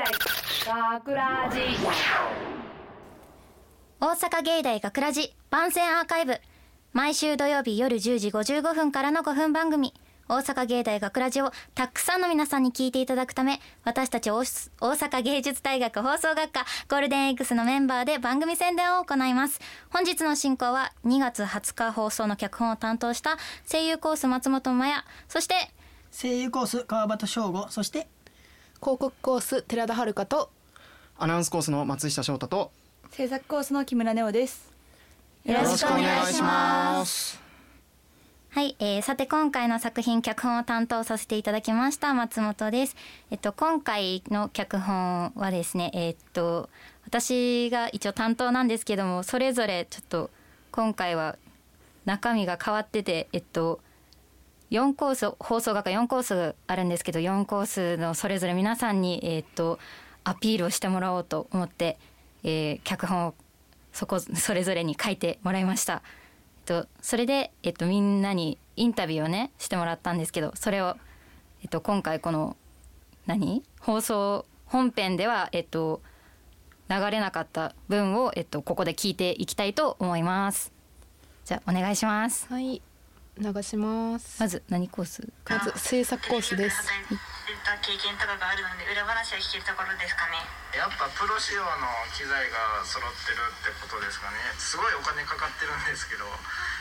大学ラジ。大阪芸大学ラジ番宣アーカイブ。毎週土曜日夜10時55分からの5分番組。大阪芸大学ラジをたくさんの皆さんに聞いていただくため私たち大大阪芸術大学放送学科ゴールデン X のメンバーで番組宣伝を行います。本日の進行は2月20日放送の脚本を担当した声優コース松本麻也そして声優コース川端翔吾そして広告コース寺田遥とアナウンスコースの松下翔太と制作コースの木村ネオですよろしくお願いしますす。はい、えー、さて今回の作品脚本を担当させていただきました松本です。えっと今回の脚本はですね、えっと私が一応担当なんですけども、それぞれちょっと今回は中身が変わってて、えっと4コース放送学科4コースあるんですけど、4コースのそれぞれ皆さんにえっとアピールをしてもらおうと思って、えー、脚本をそこそれぞれに書いてもらいました。えっと、それで、えっと、みんなにインタビューをねしてもらったんですけどそれを、えっと、今回この何？放送本編では、えっと、流れなかった分を、えっと、ここで聞いていきたいと思います。じゃあお願いします。はい流します。まず何コースまず制作コースです。経験とかがあるので裏話は聞けるところですかねやっぱプロ仕様の機材が揃ってるってことですかね。すごいお金かかってるんですけど、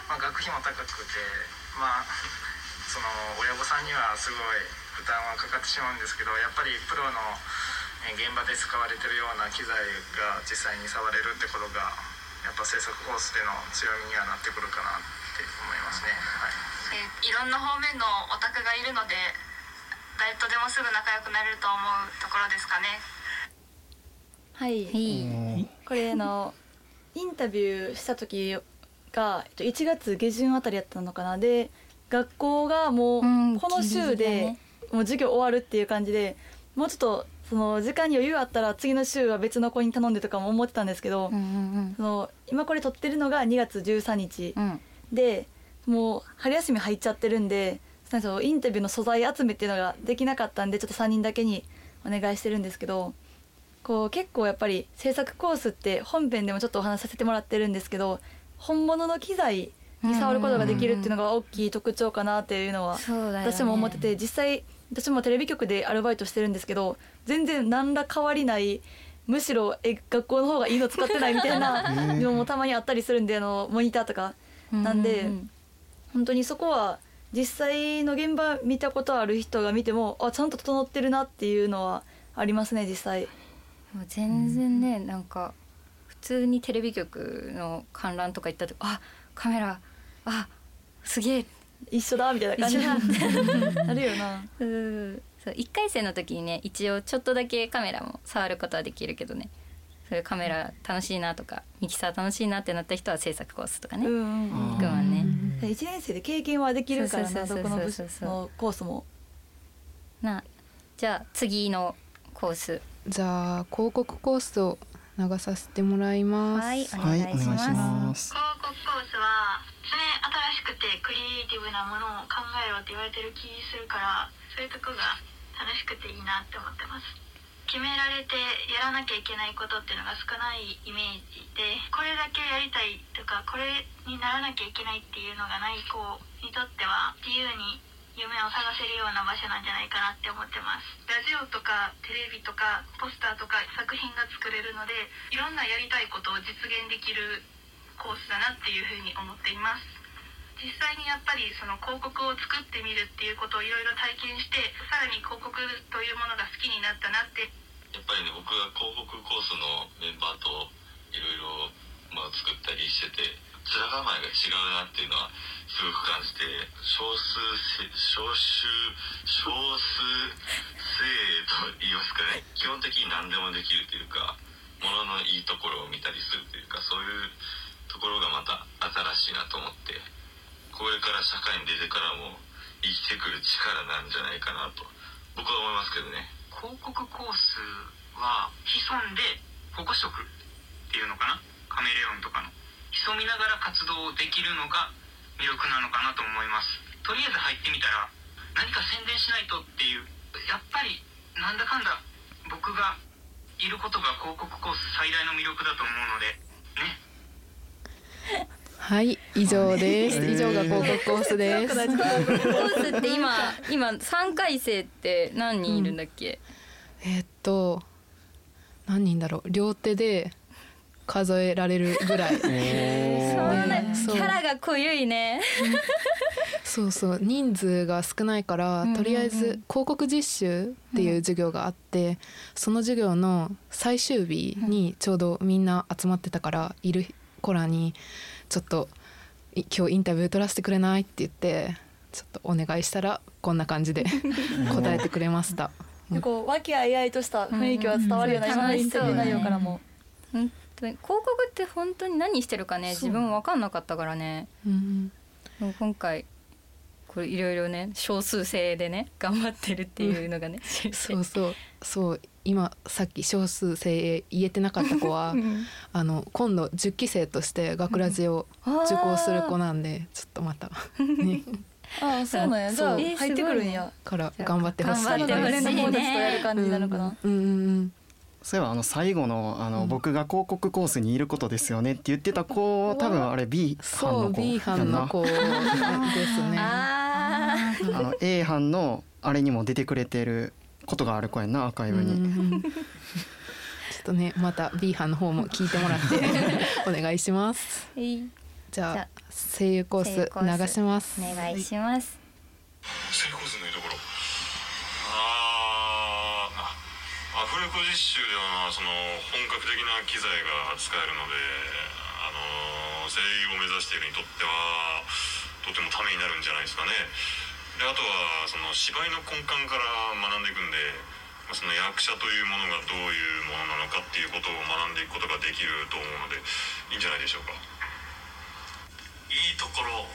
まあ、学費も高くてまあその親御さんにはすごい負担はかかってしまうんですけどやっぱりプロのえ現場で使われてるような機材が実際に触れるってことがやっぱ制作コースでの強みにはなってくるかなって思いますね。はい。えーいろんな方面のオタクがいるので誰とでもすぐ仲良くなれると思うところですかね。はい、はい。これあのインタビューした時がえっと1月下旬あたりやったのかな。で学校がもううんこの週でね。もう授業終わるっていう感じでもうちょっとその時間に余裕あったら次の週は別の子に頼んでとかも思ってたんですけど、その今これ撮ってるのが2月13日でもう春休み入っちゃってるんでそのインタビューの素材集めっていうのができなかったんでちょっと3人だけにお願いしてるんですけどこう結構やっぱり制作コースって本編でもちょっとお話しさせてもらってるんですけど本物の機材に触ることができるっていうのが大きい特徴かなっていうのは私も思ってて実際私もテレビ局でアルバイトしてるんですけど全然何ら変わりないむしろえ学校の方がいいの使ってないみたいなのもたまにあったりするんであのモニターとかなんで、うんうんうん。本当にそこは実際の現場見たことある人が見てもあちゃんと整ってるなっていうのはありますね実際。もう全然ね、なんか普通にテレビ局の観覧とか行った時あカメラあすげえ。一緒だみたいな感じ。一緒だ。あるよな。うん。そう1回生の時にね一応ちょっとだけカメラも触ることはできるけどねそういうカメラ楽しいなとかミキサー楽しいなってなった人は制作コースとかね、行くもんね。1年生で経験はできるからそこのコースも。なじゃあ次のコース。じゃあ広告コースを流させてもらいます。はいおはい、願いします,、お願いします。広告コースは常に新しくてクリエイティブなものを考えろって言われてる気するからそういうとこが楽しくていいなって思ってます決められてやらなきゃいけないことっていうのが少ないイメージでこれだけやりたいとかこれにならなきゃいけないっていうのがない子にとっては自由に夢を探せるような場所なんじゃないかなって思ってます。ラジオとかテレビとかポスターとか作品が作れるのでいろんなやりたいことを実現できるコースだなっていうふうに思っています。実際にやっぱりその広告を作ってみるっていうことをいろいろ体験してさらに広告というものが好きになったなってやっぱりね僕が広告コースのメンバーといろいろまあ作ったりしてて面構えが違うなっていうのはすごく感じて少数せ少数少数生と言いますかね。基本的に何でもできるというかもののいいところを見たりするというかそういうところがまた新しいなと思ってこれから社会に出てからも生きてくる力なんじゃないかなと僕は思いますけどね広告コースは潜んで保護色っていうのかな？カメレオンとかの。潜みながら活動できるのが魅力なのかなと思います。とりあえず入ってみたら何か宣伝しないとっていう。やっぱりなんだかんだ僕がいることが広告コース最大の魅力だと思うので。はい以上です。以上が広告コースです。コースって今 今3回生って何人いるんだっけ、えーっと何人だろう？両手で数えられるぐらい。そうね。そう。キャラが濃ゆいね。そうそう。人数が少ないから、うんうんうん。とりあえず広告実習っていう授業があって、その授業の最終日にちょうどみんな集まってたからいる子らにちょっとい今日インタビュー取らせてくれない？って言ってちょっとお願いしたらこんな感じで 答えてくれました。でこう和気あいあいとした雰囲気は伝わるようなうん。今のインタビュー内容からも。本当に広告って本当に何してるかね自分分かんなかったからね。うんでも今回これいろいろね少数制でね頑張ってるっていうのがね、知れてそうそう。そう今さっき少数生言えてなかった子は うん。あの今度10期生として学ラジを受講する子なんでちょっとまた。ね。ああそうなんや。じゃあそう入ってくるんや。から頑張ってほしい。頑張ってほしい。ブレンドコーデスとやる感じなのかな。うんうんうん。そういえばあの最後のあの、うん。僕が広告コースにいることですよねって言ってた子多分あれ B 班そうの子。B や班んな。の子ですね。あの A 班のあれにも出てくれてることがある子やんなアーカイブに、ちょっとねまた B 班の方も聞いてもらって お願いします。はい。じゃあ声優コー声優コースス流します。お願いします。成功数のいいところあーアフレコ実習ではその本格的な機材が使えるのであの声優を目指しているにとってはとてもためになるんじゃないですかねであとはその芝居の根幹から学んでいくんでまあその役者というものがどういうものなのかっていうことを学んでいくことができると思うのでいいんじゃないでしょうか。いいところ。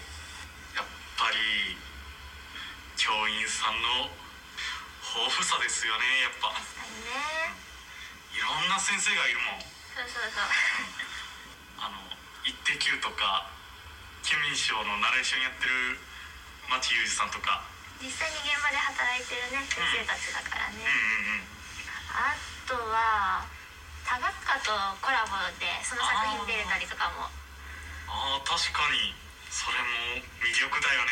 やっぱり教員さんの豊富さですよねやっぱ。ね。いろんな先生がいるもん。そうそうそう。あの「イッテ Q!」とか「ケミン賞」のナレーションやってる牧裕二さんとか。実際に現場で働いてるね先生たちだからね、うんうんうん。あとは多学科とコラボでその作品出れたりとかも。ああ確かに。それも魅力だよね。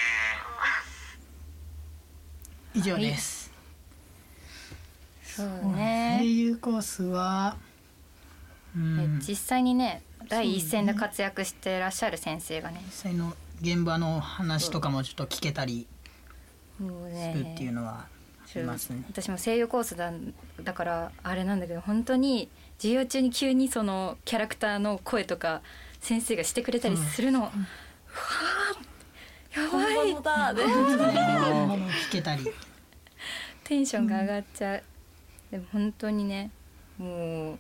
以上です、そう声ね、優コースはうん。実際にね。第一線で活躍してらっしゃる先生がね。実際の現場の話とかもちょっと聞けたりするっていうねのはありますね。私も声優コースだだからあれなんだけど本当に授業中に急にそのキャラクターの声とか先生がしてくれたりするの、うわーやば本い物だで。ものを聞けたり。テンションが上がっちゃう、でも本当にねもう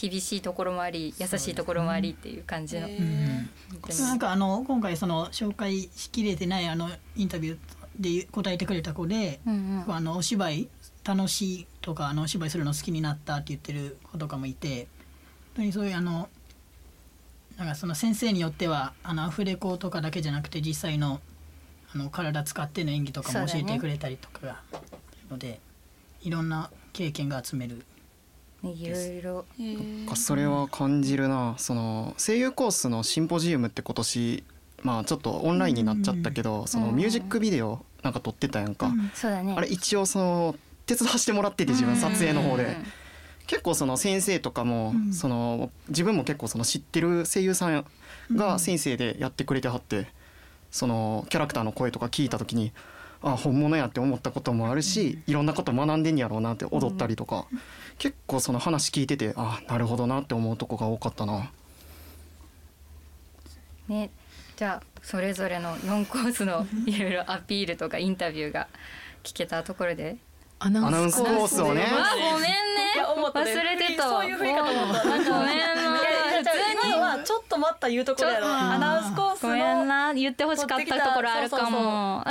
厳しいところもあり優しいところもありっていう感じの、なんかあの今回その紹介しきれてないあのインタビューで答えてくれた子で、うんうん。あのお芝居楽しいとかあのお芝居するの好きになったって言ってる子とかもいて本当にそういうあのなんかその先生によってはあのアフレコとかだけじゃなくて実際のあの体使っての演技とかも教えてくれたりとかがあるので、いろんな経験が集めるねいろいろ。それは感じるな。その声優コースのシンポジウムって今年まあちょっとオンラインになっちゃったけど、そのミュージックビデオなんか撮ってたやんか、そうだね。あれ一応その手伝わしてもらってて自分撮影の方で、うん結構その先生とかも、うん。その自分も結構その知ってる声優さんが先生でやってくれてはって、そのキャラクターの声とか聞いた時にあ本物やって思ったこともあるし、いろんなこと学んでんやろうなって踊ったりとか、結構その話聞いててあなるほどなって思うとこが多かったな。ねじゃあそれぞれの4コースのいろいろアピールとかインタビューが聞けたところで。アナウンスコースをね。あごめんね。忘ねれてたそういうふうにかと思った。ごめんないやいや今のはちょっと待った言うところやろ。アナウンスコースごめんのな言ってほしかったところあるかも。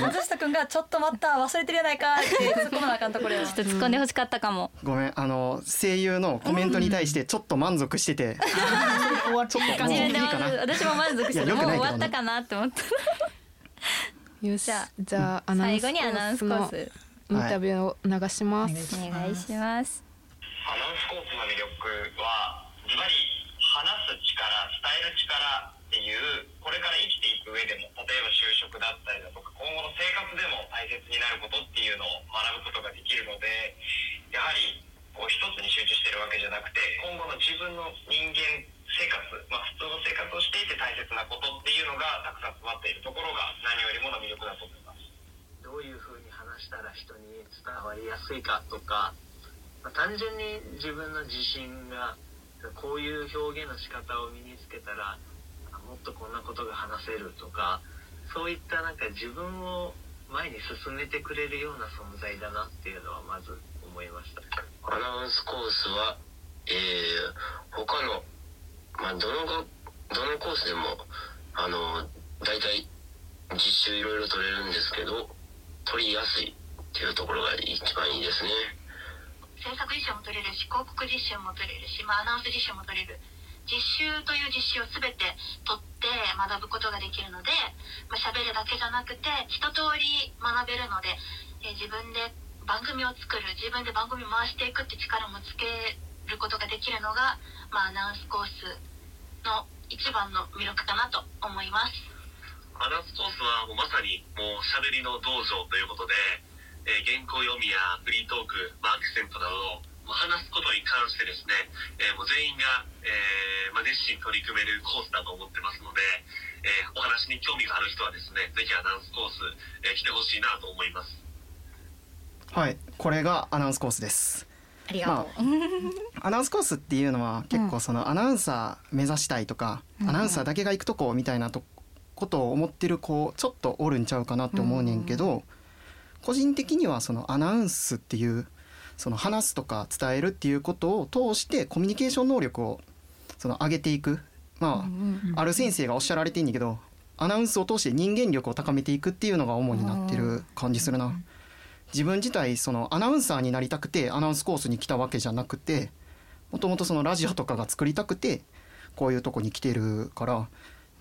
松下くんがちょっと待った忘れてるやないかって突っ込まなあかんところや。ちょっと突っ込んでほしかったかも、ごめんあの声優のコメントに対してちょっと満足してて、ういい自分でかな。私も満足してもう終わったかなって思ったよしじゃあじゃあアナウン最後スコにアナウンスコーースインタビューを流します、お願い。しますアナウンスコースの魅力はズバリ話す力伝える力っていうこれから生きていく上でも例えば就職だったりだとか今後の生活でも大切になることっていうのを学ぶことができるのでやはりこう一つに集中してるわけじゃなくて今後の自分の人間生活、まあ、普通の生活をしていて大切なことっていうのがたくさん詰まっているところが何よりもの魅力だと思います。どういうふうに話したら人に伝わりやすいかとか、まあ、単純に自分の自信がこういう表現の仕方を身につけたらもっとこんなことが話せるとかそういったなんか自分を前に進めてくれるような存在だなっていうのはまず思いました。アナウンスコースは、えー、他の、まあ、どのがどのコースでもあの大体実習いろいろ取れるんですけど取りやすいっていうところが一番いいですね。制作実習も取れるし広告実習も取れるし、まあ、アナウンス実習も取れる実習という実習を全て取って学ぶことができるので、まあ、喋るだけじゃなくて一通り学べるので、えー自分で番組を作る自分で番組回していくって力もつけることができるのが、まあ、アナウンスコースの一番の魅力かなと思います。アナウンスコースはもうまさにもう喋りの道場ということで、えー原稿読みやフリートーク、まあ、アクセントなどもう話すことに関してですね、えーもう全員が、えーまあ、熱心に取り組めるコースだと思ってますので、えーお話に興味がある人はですねぜひアナウンスコース、えー来てほしいなと思います。はいこれがアナウンスコースです。ありがとう、アナウンスコースっていうのは結構そのアナウンサー目指したいとか、うんアナウンサーだけが行くとこみたいなとことを思ってる子ちょっとおるんちゃうかなって思うねんけど、個人的にはそのアナウンスっていうその話すとか伝えるっていうことを通してコミュニケーション能力をその上げていく。まあ、ある先生がおっしゃられてんだけどアナウンスを通して人間力を高めていくっていうのが主になってる感じするな。自分自体そのアナウンサーになりたくてアナウンスコースに来たわけじゃなくてもともとそのラジオとかが作りたくてこういうとこに来てるから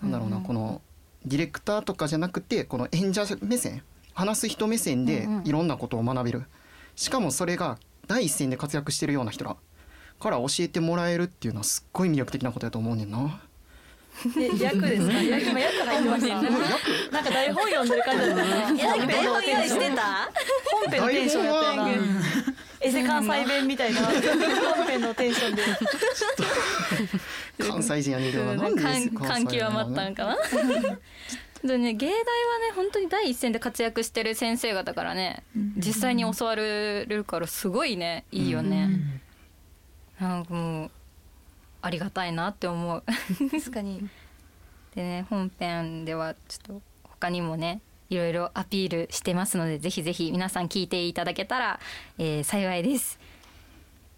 なんだろうな、このディレクターとかじゃなくてこの演者目線話す人目線でいろんなことを学べる、しかもそれが第一線で活躍してるような人らから教えてもらえるっていうのはすっごい魅力的なことだと思うねんな。え役ですか？役今役入ってましたなんか台本読んでる感じだったね 台本用意してた？本編のテンションやったよなエセ関西弁みたいな。本編のテンションで。関西人やねんけどな。なんで感関感極西人なのまったんかなでね芸大はね本当に第一線で活躍してる先生方からね実際に教われるからすごいねいいよね、なんかもうありがたいなって思う。確かに。でね本編ではちょっと他にもねいろいろアピールしてますのでぜひぜひ皆さん聞いていただけたら、えー幸いです、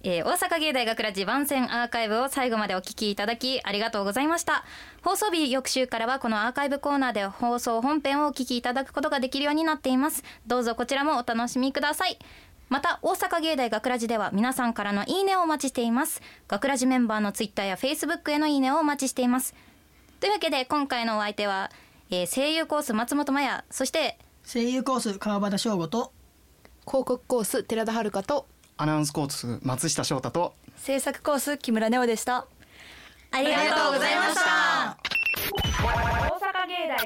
えー大阪芸大学ラジ番宣アーカイブを最後までお聞きいただきありがとうございました。放送日翌週からはこのアーカイブコーナーで放送本編をお聞きいただくことができるようになっています。どうぞこちらもお楽しみください。また大阪芸大学ラジでは皆さんからのいいねをお待ちしています。学ラジメンバーのツイッターやフェイスブックへのいいねをお待ちしています。というわけで今回のお相手は、えー声優コース松本麻也。そして声優コース川端翔吾と広告コース寺田遥とアナウンスコース松下翔太と。制作コース木村ネオでした。ありがとうございました。大阪芸大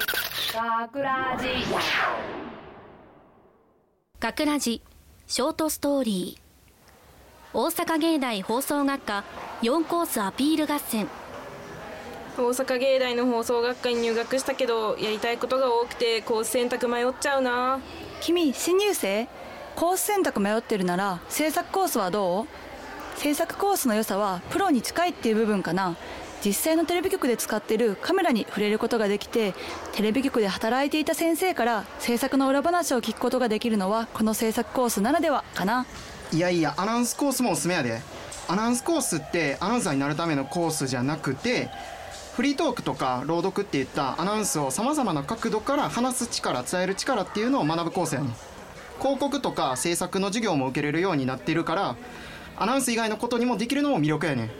学ラジ学ラジショートストーリー。大阪芸大放送学科4コースアピール合戦。大阪芸大の放送学科に入学したけどやりたいことが多くてコース選択迷っちゃうな。君新入生？コース選択迷ってるなら制作コースはどう？制作コースの良さはプロに近いっていう部分かな。実際のテレビ局で使ってるカメラに触れることができてテレビ局で働いていた先生から制作の裏話を聞くことができるのはこの制作コースならではかな。いやいやアナウンスコースもおすすめやで。アナウンスコースってアナウンサーになるためのコースじゃなくてフリートークとか朗読っていったアナウンスをさまざまな角度から話す力伝える力っていうのを学ぶコースやねん。広告とか制作の授業も受けれるようになってるからアナウンス以外のことにもできるのも魅力やねん。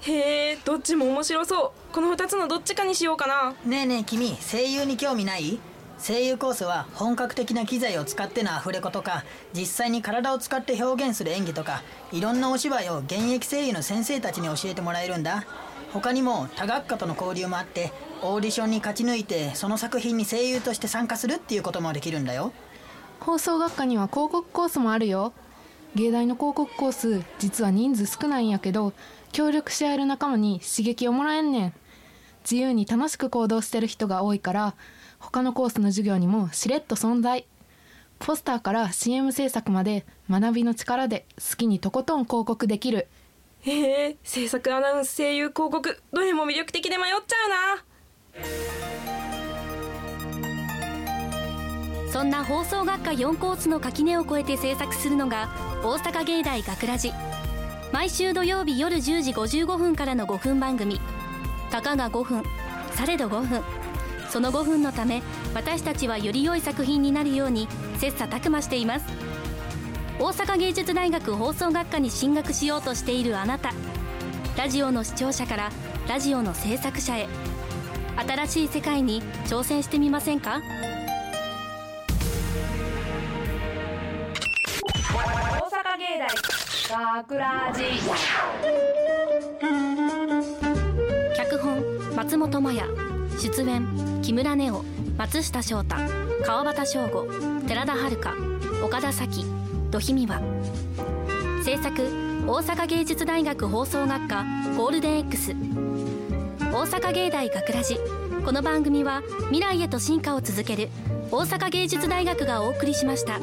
へえどっちも面白そう。この2つのどっちかにしようかな。ねえねえ君声優に興味ない？声優コースは本格的な機材を使ってのアフレコとか実際に体を使って表現する演技とかいろんなお芝居を現役声優の先生たちに教えてもらえるんだ。他にも他学科との交流もあってオーディションに勝ち抜いてその作品に声優として参加するっていうこともできるんだよ放送学科には広告コースもあるよ。芸大の広告コース実は人数少ないんやけど協力し合える仲間に刺激をもらえんねん。自由に楽しく行動してる人が多いから他のコースの授業にもしれっと存在。ポスターから CM 制作まで学びの力で好きにとことん広告できる。へえ制作アナウンス声優広告どれも魅力的で迷っちゃうな。そんな放送学科4コースの垣根を越えて制作するのが大阪芸大学ラジ。毎週土曜日夜10時55分からの5分番組。たかが5分されど5分。その5分のため私たちはより良い作品になるように切磋琢磨しています。大阪芸術大学放送学科に進学しようとしているあなた。ラジオの視聴者からラジオの制作者へ。新しい世界に挑戦してみませんか？大学ラジ脚本松本麻也出演木村ネオ松下翔太。川端翔吾。寺田遥。岡田咲土肥美和。制作大阪芸術大学放送学科。ゴールデン X 大阪芸大学ラジ。この番組は未来へと進化を続ける大阪芸術大学がお送りしました。